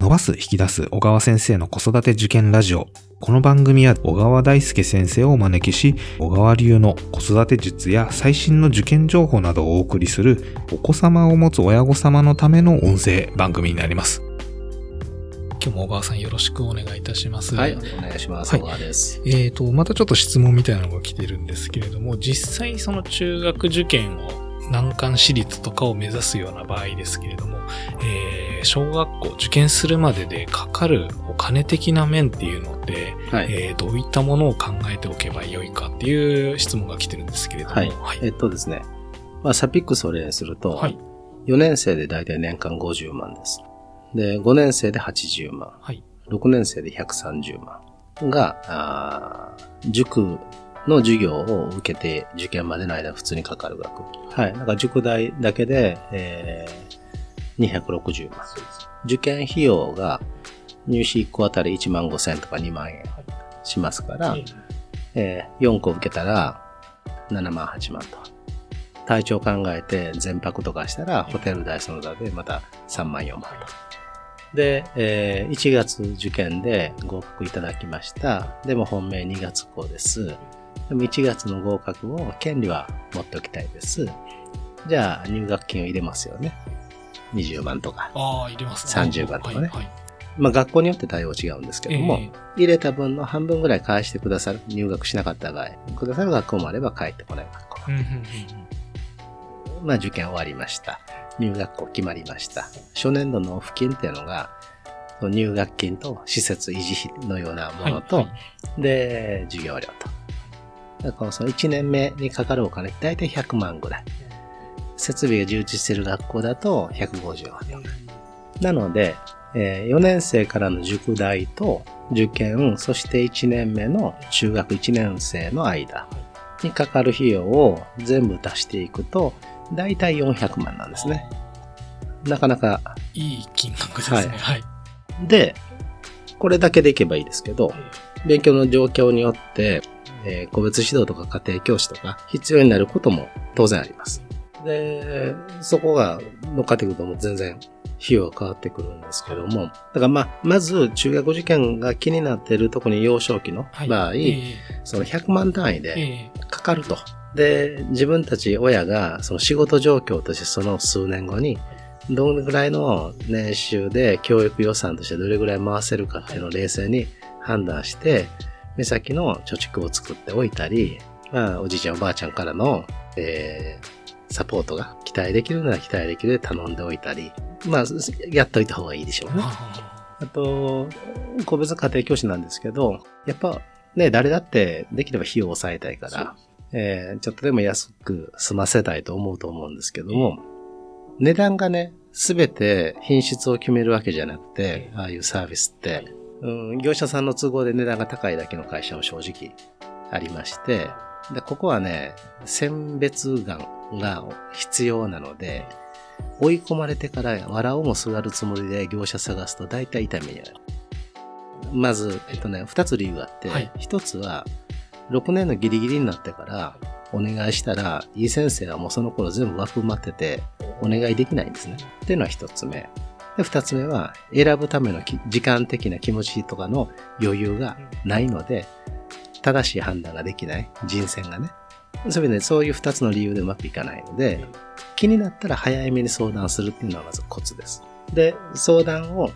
伸ばす引き出す小川先生の子育て受験ラジオ。この番組は小川大輔先生をお招きし、小川流の子育て術や最新の受験情報などをお送りするお子様を持つ親御様のための音声番組になります。今日も小川さんよろしくお願いいたします。はい、お願いします。はい小川です。えーと、またちょっと質問みたいなのが来てるんですけれども、実際その中学受験を難関私立とかを目指すような場合ですけれども、えー小学校受験するまででかかるお金的な面っていうのって、はい。えーどういったものを考えておけばよいかっていう質問が来てるんですけれども、はい。はい。えっとですね。まあ、サピックスを例にすると、はい。4年生でだいたい年間50万です。で、5年生で80万。はい。6年生で130万が、あー塾の授業を受けて受験までの間普通にかかる額。はい。なんか塾代だけで、えー、260万。受験費用が入試1個あたり1万5千とか2万円しますから、えー4個受けたら7万8万と。体調考えて全泊とかしたらホテル代その他でまた3万4万と。で、えー1月受験で合格いただきました。でも本命2月校です。でも1月の合格を権利は持っておきたいです。じゃあ入学金を入れますよね。20万とか。ああ、入れますね。30番とかねはい。はいまあ学校によって対応違うんですけども、え入れた分の半分ぐらい返してくださる、入学しなかった場合、くださる学校もあれば帰ってこない学校まあ受験終わりました。入学校決まりました。初年度納付金っていうのが、入学金と施設維持費のようなものと、はいはいで、授業料と。だからその1年目にかかるお金、だいたい100万ぐらい。設備が充実している学校だと150万。なので、え4年生からの塾代と受験、そして1年目の中学1年生の間にかかる費用を全部足していくと、だいたい400万なんですね。なかなか。いい金額ですね。はいはい。で、これだけでいけばいいですけど、勉強の状況によって、えー個別指導とか家庭教師とか必要になることも当然あります。で、そこが乗っかってくるともう全然費用が変わってくるんですけども、だからまあ、まず中学受験が気になっている特に幼少期のはい。場合、えその100万単位えでえかかると。で、自分たち親がその仕事状況としてその数年後に、どれぐらいの年収で教育予算としてどれぐらい回せるかっていうのを冷静に判断して、目先の貯蓄を作っておいたり、まあ、おじいちゃんおばあちゃんからの、えーサポートが期待できるなら期待できるで頼んでおいたり、まあ、やっといた方がいいでしょうね。あ。あと、個別家庭教師なんですけど、やっぱね、誰だってできれば費用を抑えたいから、えーちょっとでも安く済ませたいと思うと思うんですけども、値段がね、すべて品質を決めるわけじゃなくて、ああいうサービスって、うん、業者さんの都合で値段が高いだけの会社も正直ありまして、でここはね、選別眼が必要なので、追い込まれてから藁をもすがるつもりで業者探すと大体痛い目に遭う。まず、えっとね、二つ理由があって、はい一つは、6年のギリギリになってからお願いしたら、いい先生はもうその頃全部枠埋まってて、お願いできないんですね。っていうのは一つ目。で、二つ目は、選ぶための時間的な気持ちとかの余裕がないので、正しい判断ができない。人選がね。そういうね、そういう二つの理由でうまくいかないので、気になったら早めに相談するっていうのはまずコツです。で、相談を、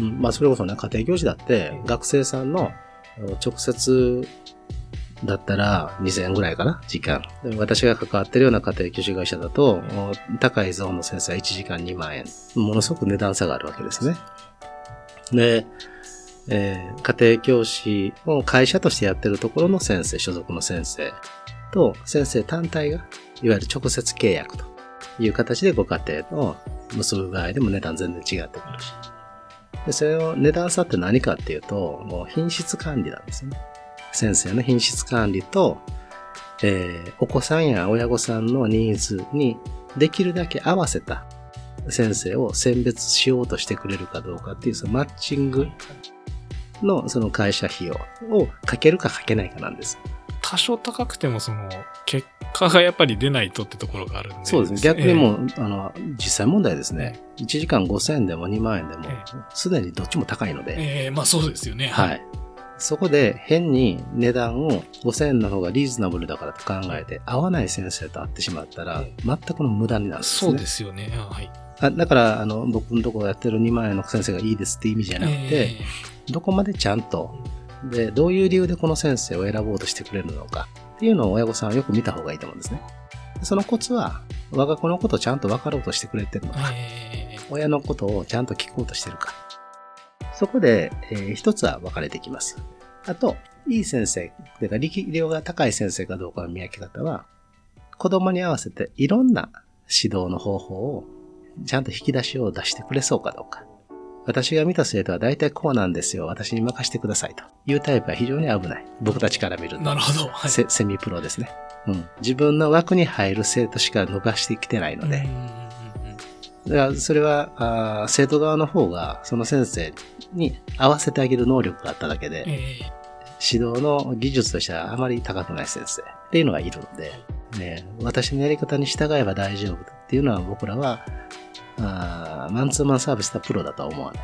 んまあそれこそね、家庭教師だって、学生さんの直接だったら2000円ぐらいかな時間。私が関わってるような家庭教師会社だと、高いゾーンの先生は1時間2万円。ものすごく値段差があるわけですね。で、えー家庭教師を会社としてやってるところの先生、所属の先生と先生単体が、いわゆる直接契約という形でご家庭を結ぶ場合でも値段全然違ってくるし。で、それを値段差って何かっていうと、もう品質管理なんですね。先生の品質管理と、えーお子さんや親御さんのニーズにできるだけ合わせた先生を選別しようとしてくれるかどうかっていう、そのマッチングのその会社費用をかけるかかけないかなんです。多少高くてもその、結果がやっぱり出ないとってところがあるんで。そうですね。逆にもう、あの、実際問題ですね。1時間5000円でも2万円でもえ、すでにどっちも高いので、ええまあそうですよね。はい。そこで変に値段を5000円の方がリーズナブルだからと考えて、合わない先生と会ってしまったらえ、全くの無駄になるんですね。そうですよね。はい。あだから、あの、僕のところやってる2万円の先生がいいですって意味じゃなくて、えどこまでちゃんと、で、どういう理由でこの先生を選ぼうとしてくれるのかっていうのを親御さんはよく見た方がいいと思うんですね。そのコツは、我が子のことをちゃんと分かろうとしてくれてるのえか、ええ親のことをちゃんと聞こうとしてるか。そこで、えー一つは分かれてきます。あと、いい先生、というか力量が高い先生かどうかの見分け方は、子供に合わせていろんな指導の方法をちゃんと引き出しを出してくれそうかどうか。私が見た生徒は大体こうなんですよ。私に任せてくださいというタイプは非常に危ない。僕たちから見ると。なるほど。はい。セセミプロですね。うん。自分の枠に入る生徒しか伸ばしてきてないので。だからそれはあー生徒側の方がその先生に合わせてあげる能力があっただけで、ええ指導の技術としてはあまり高くない先生っていうのがいるので、ね、私のやり方に従えば大丈夫っていうのは僕らはあーマンツーマンサービスのプロだとは思わない。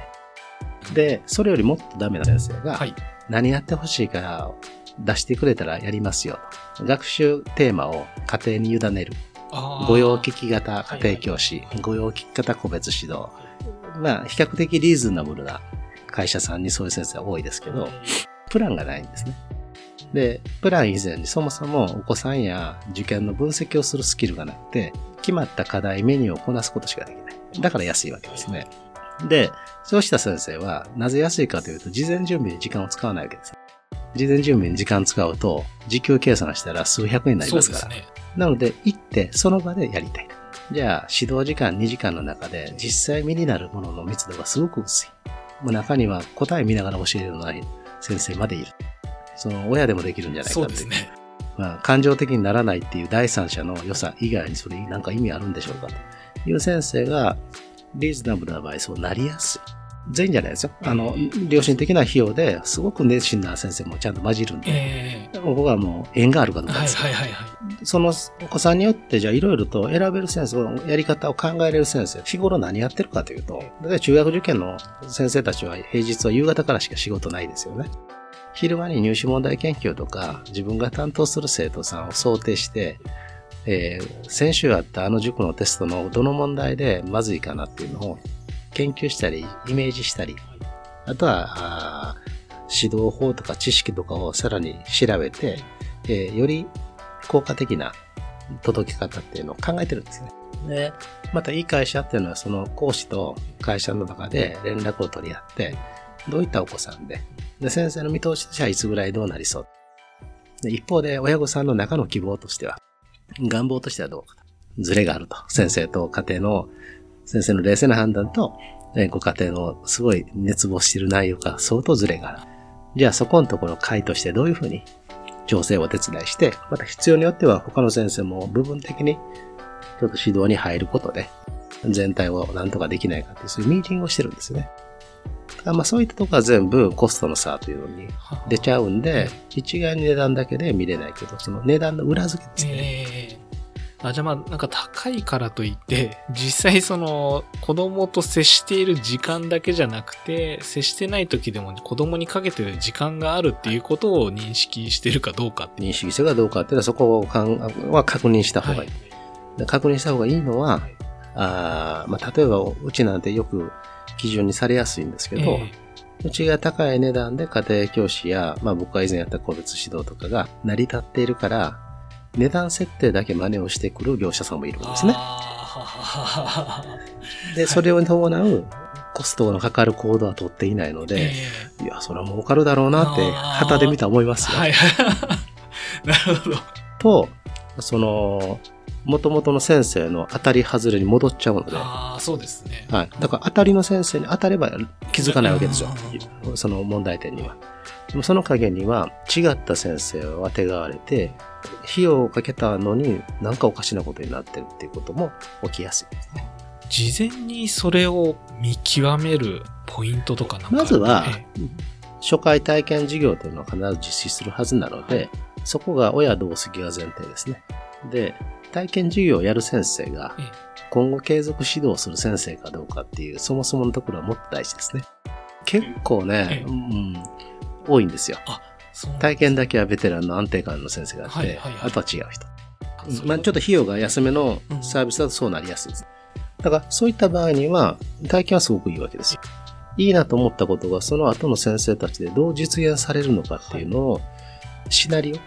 で、それよりもっとダメな先生が、はい。何やってほしいか出してくれたらやりますよと。学習テーマを家庭に委ねる。御用聞き型家庭教師、御用聞き型個別指導。まあ、比較的リーズナブルな会社さんにそういう先生は多いですけど、プランがないんですね。で、プラン以前にそもそもお子さんや受験の分析をするスキルがなくて、決まった課題メニューをこなすことしかできない。だから安いわけですね。で、そうした先生は、なぜ安いかというと、事前準備に時間を使わないわけです。事前準備に時間使うと、時給計算したら数百円になりまから。ね。なので、行って、その場でやりたい。じゃあ、指導時間2時間の中で、実際身になるものの密度がすごく薄い。もう中には答え見ながら教えるような先生までいる。その、親でもできるんじゃないかっていう。ね。まあ、感情的にならないっていう第三者の良さ以外にそれなんか意味あるんでしょうかという先生が、リーズナブルな場合、そうなりやすい。全員じゃないですよ。あの、良心的な費用ですごく熱心な先生もちゃんと混じるんで、ええ僕はもう縁があるかどうかはいです。はいはいはい。そのお子さんによって、じゃあいろいろと選べる先生、やり方を考えれる先生、日頃何やってるかというと、例えば中学受験の先生たちは平日は夕方からしか仕事ないですよね。昼間に入試問題研究とか、自分が担当する生徒さんを想定して、えー先週あったあの塾のテストのどの問題でまずいかなっていうのを研究したり、イメージしたり、あとは、指導法とか知識とかをさらに調べて、えーより効果的な届け方っていうのを考えてるんですね。で、またいい会社っていうのはその講師と会社の中で連絡を取り合って、どういったお子さんで、で先生の見通しとしてはいつぐらいどうなりそう。で一方で親御さんの中の希望としては、願望としてはどうかと。ズレがあると。先生と家庭の、先生の冷静な判断と、えご家庭のすごい熱望している内容が相当ズレがある。じゃあそこのところを会としてどういうふうに調整をお手伝いして、また必要によっては他の先生も部分的にちょっと指導に入ることで、全体を何とかできないかっていう、そういうミーティングをしてるんですよね。まあそういったところは全部コストの差というのに出ちゃうんで、一概に値段だけで見れないけど、その値段の裏付けですね。ええあ、じゃあまあ、なんか高いからといって、実際その子供と接している時間だけじゃなくて、接してない時でも子供にかけてる時間があるっていうことを認識してるかどうか。認識性がどうかっていうのはそこをかんは確認した方がいい。はいで確認した方がいいのは、あーまあ、例えばうちなんてよく基準にされやすいんですけど、えうちが高い値段で家庭教師や、まあ僕が以前やった個別指導とかが成り立っているから、値段設定だけ真似をしてくる業者さんもいるんえですね。あで、それを伴うコストのかかる行動は取っていないのーで、えいや、それは儲かるだろうなって、旗で見たら思いますよ。えはい。なるほど。と、その、元々の先生の当たり外れに戻っちゃうので、ああ、そうですね。はい。だから当たりの先生に当たれば気づかないわけですよう。その問題点には。でもその陰には違った先生をあてがわれて、費用をかけたのになんかおかしなことになってるっていうことも起きやすいですね。事前にそれを見極めるポイントとかなんかまずはえ、初回体験事業というのを必ず実施するはずなので、そこが親同席が前提ですね。で、体験授業をやる先生がええ、今後継続指導する先生かどうかっていう、そもそものところはもっと大事ですね。結構ね、ええうん、多いんですよ。そうなん体験だけはベテランの安定感の先生があって、はいはいはいあとは違う人。まあ、ちょっと費用が安めのサービスだとそうなりやすいです。だから、そういった場合には、体験はすごくいいわけですよ。いいなと思ったことが、その後の先生たちでどう実現されるのかっていうのを、シナリ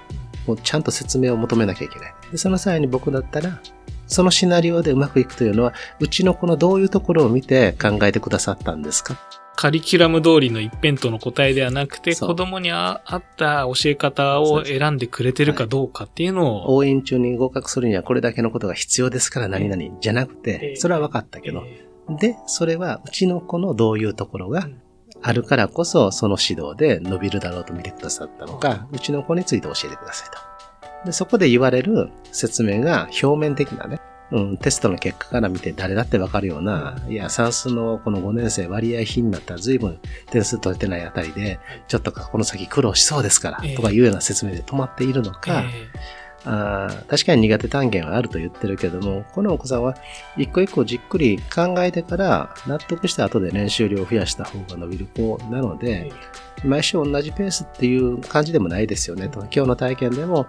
オをちゃんと説明を求めなきゃいけない。で、その際に僕だったら、そのシナリオでうまくいくというのは、うちの子のどういうところを見て考えてくださったんですか？カリキュラム通りの一辺倒の答えではなくて、子供にあ合った教え方を選んでくれてるかどうかっていうのを、応援中に合格するにはこれだけのことが必要ですから何々じゃなくて、それは分かったけど、えで、それはうちの子のどういうところがうん。あるからこそ、その指導で伸びるだろうと見てくださったのか、うちの子について教えてくださいと。で、そこで言われる説明が表面的なね、うん、テストの結果から見て誰だってわかるような、いや、算数のこの5年生割合比になったら随分点数取れてないあたりで、ちょっとこの先苦労しそうですからええ、とかいうような説明で止まっているのえか、あー確かに苦手単元はあると言ってるけども、このお子さんは一個一個じっくり考えてから納得した後で練習量を増やした方が伸びる子なので、毎週同じペースっていう感じでもないですよねと。今日の体験でも、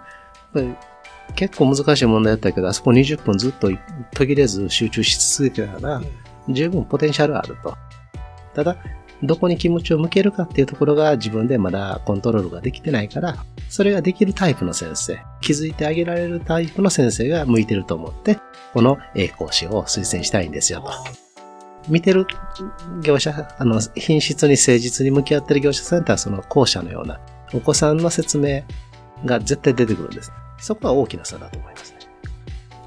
結構難しい問題だったけど、あそこ20分ずっと途切れず集中し続けたら、十分ポテンシャルあると。ただ、どこに気持ちを向けるかっていうところが自分でまだコントロールができてないから、それができるタイプの先生、気づいてあげられるタイプの先生が向いてると思って、この A 講師を推薦したいんですよと。見てる業者、あの、品質に誠実に向き合ってる業者さんってはその後者のような、お子さんの説明が絶対出てくるんです。そこは大きな差だと思いますね。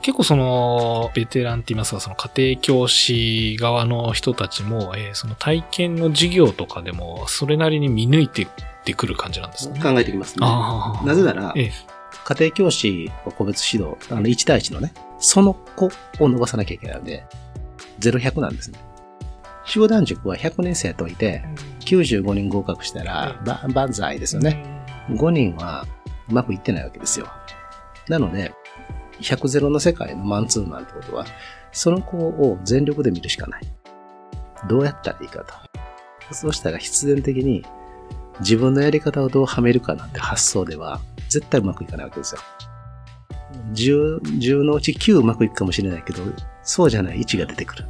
結構その、ベテランって言いますか、その家庭教師側の人たちも、えーその体験の授業とかでも、それなりに見抜いてってくる感じなんですね。考えてきますね。ああ。なぜなら、ええ家庭教師を個別指導、あの、1対1のね、その子を伸ばさなきゃいけないので、0、100なんですね。集団塾は100人生徒いて、95人合格したら、ば万歳ですよね。5人はうまくいってないわけですよ。なので、100ゼロの世界のマンツーマンってことは、その子を全力で見るしかない。どうやったらいいかと。そうしたら必然的に自分のやり方をどうはめるかなんて発想では絶対うまくいかないわけですよ。10, 10のうち9うまくいくかもしれないけど、そうじゃない1が出てくる。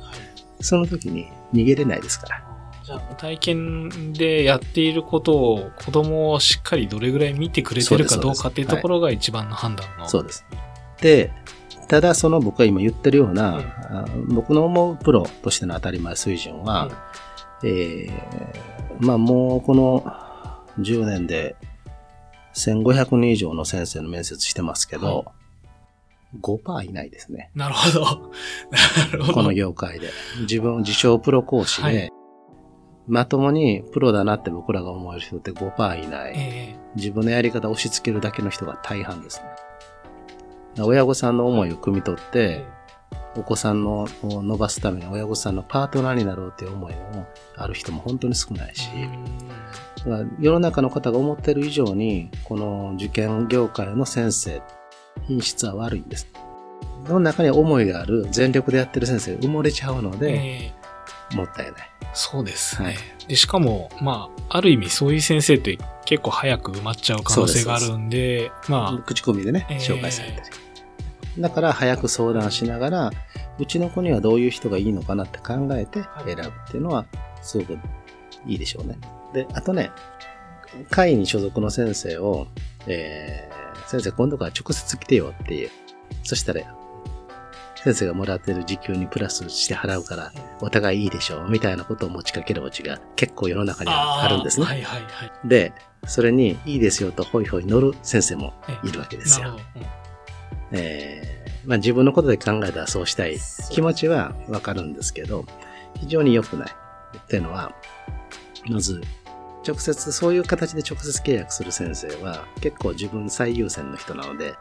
その時に逃げれないですから。じゃあ、体験でやっていることを子供をしっかりどれぐらい見てくれてるかどうかっていうところが一番の判断の。そうです。で、ただその僕が今言ってるような、うんあ僕の思うプロとしての当たり前水準は、えーまあもうこの10年で1500人以上の先生の面接してますけど、5%いないですね。なるほど。なるほど。この業界で。自分、自称プロ講師で、はいまともにプロだなって僕らが思える人って5%いない。え自分のやり方を押し付けるだけの人が大半ですね。親御さんの思いを汲み取っえて、お子さんのを伸ばすために親御さんのパートナーになろうっていう思いもある人も本当に少ないし、だから世の中の方が思ってる以上に、この受験業界の先生、品質は悪いんです。その中に思いがある、全力でやってる先生が埋もれちゃうのえで、ええもったいない。そうですね。はいで、しかも、まあ、ある意味そういう先生って結構早く埋まっちゃう可能性があるんで、ま口コミでね、えー紹介されたり。だから早く相談しながら、うちの子にはどういう人がいいのかなって考えて選ぶっていうのは、すごくいいでしょうね。で、あとね、会に所属の先生を、えー、先生今度から直接来てよっていう。そしたら、先生がもらってる時給にプラスして払うから、お互いいいでしょう、みたいなことを持ちかけるお家が結構世の中にはあるんですね。はいはいはい。で、それにいいですよとホイホイ乗る先生もいるわけですよなるほ。ど。うんえーまあ、自分のことで考えたらそうしたい気持ちはわかるんですけど、非常に良くないっていうのは、まず、直接、そういう形で直接契約する先生は結構自分最優先の人なので。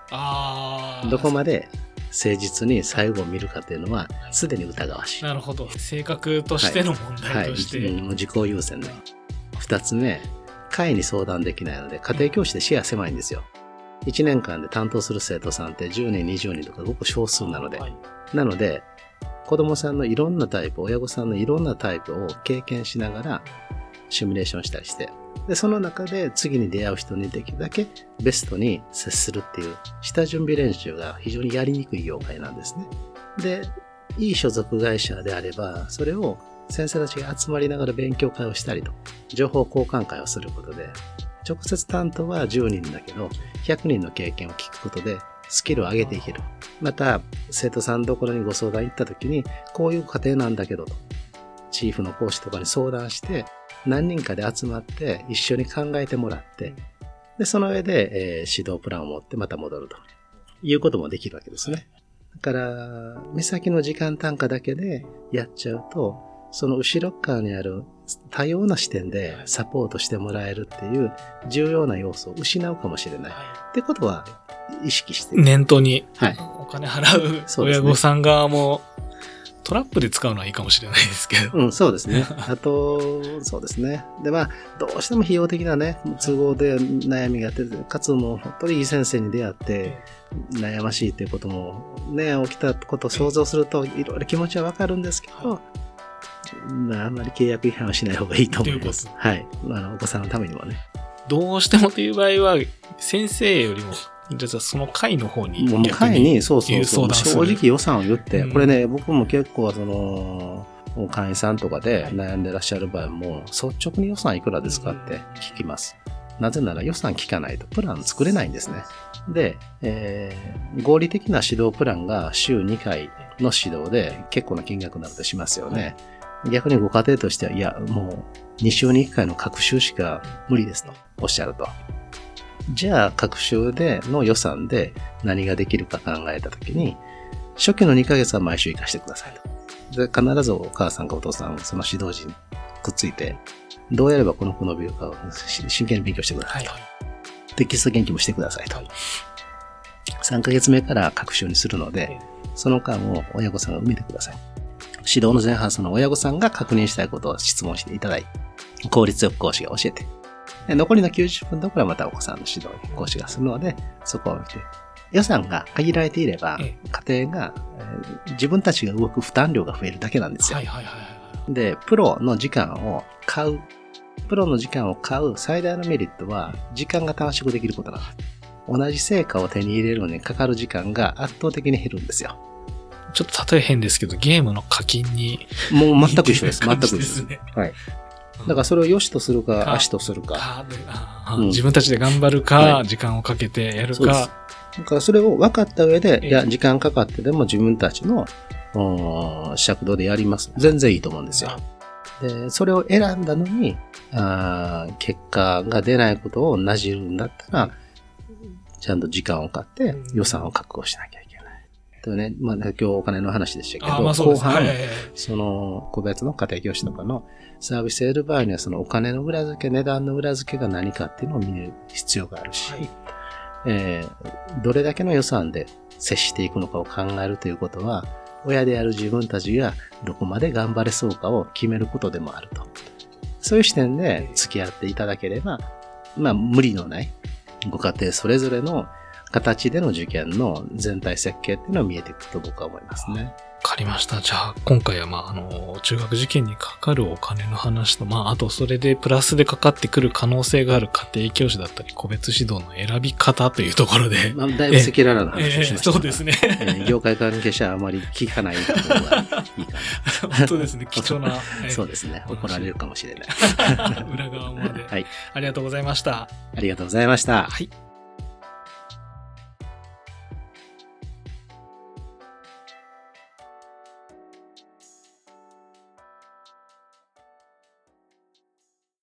どこまで誠実に最後を見るかっていうのは、すでに疑わしい。なるほど。性格としての問はい。題として。うんもう自己優先で。二つ目、会に相談できないので、家庭教師で視野狭いんですよ。1年間で担当する生徒さんって10人、20人とかごく少数なので、はいなので、子供さんのいろんなタイプ、親御さんのいろんなタイプを経験しながら、シミュレーションしたりして、で、その中で次に出会う人にできるだけベストに接するっていう、下準備練習が非常にやりにくい業界なんですね。で、いい所属会社であれば、それを先生たちが集まりながら勉強会をしたりと、情報交換会をすることで、直接担当は10人だけど、100人の経験を聞くことで、スキルを上げていける。また、生徒さんのところにご相談行った時に、こういう家庭なんだけどと、チーフの講師とかに相談して、何人かで集まって一緒に考えてもらって、で、その上で、えー指導プランを持ってまた戻るということもできるわけですね。だから、目先の時間単価だけでやっちゃうと、その後ろ側にある多様な視点でサポートしてもらえるっていう重要な要素を失うかもしれない。ってことは意識して。念頭にはい。お金払うそうですね親御さん側もトラップで使うのはいいかもしれないですけど。うん、そうですね。あと、そうですね。で、まあ、どうしても費用的なね、都合で悩みがあって、かつもう本当にいい先生に出会って、悩ましいっていうこともね、起きたことを想像すると、いろいろ気持ちはわかるんですけど、まあ、あんまり契約違反はしない方がいいと思います。というはい。あの、お子さんのためにもね。どうしてもという場合は、先生よりも、じゃあその会の方にもう、会に、そうそうそう、正直予算を言って、うんこれね、僕も結構、その、会員さんとかで悩んでらっしゃる場合も、率直に予算いくらですかって聞きます。なぜなら予算聞かないとプラン作れないんですね。で、えー合理的な指導プランが週2回の指導で結構な金額になるとしますよね。逆にご家庭としては、いや、もう2週に1回の学習しか無理ですとおっしゃると。じゃあ、学習での予算で何ができるか考えたときに、初期の2ヶ月は毎週行かしてくださいと。で、必ずお母さんかお父さん、その指導時にくっついて、どうやればこの子伸びるかをし真剣に勉強してくださいと。テキスト研究もしてくださいと。3ヶ月目から学習にするので、その間を親御さんが見てください。指導の前半、その親御さんが確認したいことを質問していただいて、効率よく講師が教えて、で残りの90分のところはまたお子さんの指導に講師がするので、そこを見て、予算が限られていればえ、家庭が、えー自分たちが動く負担量が増えるだけなんですよはい。はいはいはい。で、プロの時間を買う。プロの時間を買う最大のメリットは、時間が短縮できることなんです。同じ成果を手に入れるのにかかる時間が圧倒的に減るんですよ。ちょっと例え変ですけど、ゲームの課金に。もう全く一緒です。全感く一緒です。じですね。はい。だからそれを良しとするか、か悪しとするか。自分たちで頑張るか、は時間をかけてやるか。だからそれを分かった上で、ええいや、時間かかってでも自分たちの、うん尺度でやります。全然いいと思うんですよ。で、それを選んだのに、あー結果が出ないことをなじるんだったら、ちゃんと時間を買ってうん予算を確保しなきゃいけない。とね、まあ、今日お金の話でしたけど。後半、はいはいはいその個別の家庭教師とかのサービスを得る場合には、そのお金の裏付け、値段の裏付けが何かっていうのを見る必要があるし、はいえーどれだけの予算で接していくのかを考えるということは、親である自分たちがどこまで頑張れそうかを決めることでもあると。そういう視点で付き合っていただければ、まあ無理のないご家庭それぞれの形での受験の全体設計っていうのは見えてくると僕は思いますね。わかりました。じゃあ、今回は、まあ、あの、中学受験にかかるお金の話と、まあ、あと、それでプラスでかかってくる可能性がある家庭教師だったり、個別指導の選び方というところで、まあ、だいぶ赤裸々な話をしえーました。そうですね。えー業界関係者はあまり聞かない方がいいか本当ですね。貴重な、そうですね。怒られるかもしれない。裏側まで。はい。ありがとうございました。ありがとうございました。はい。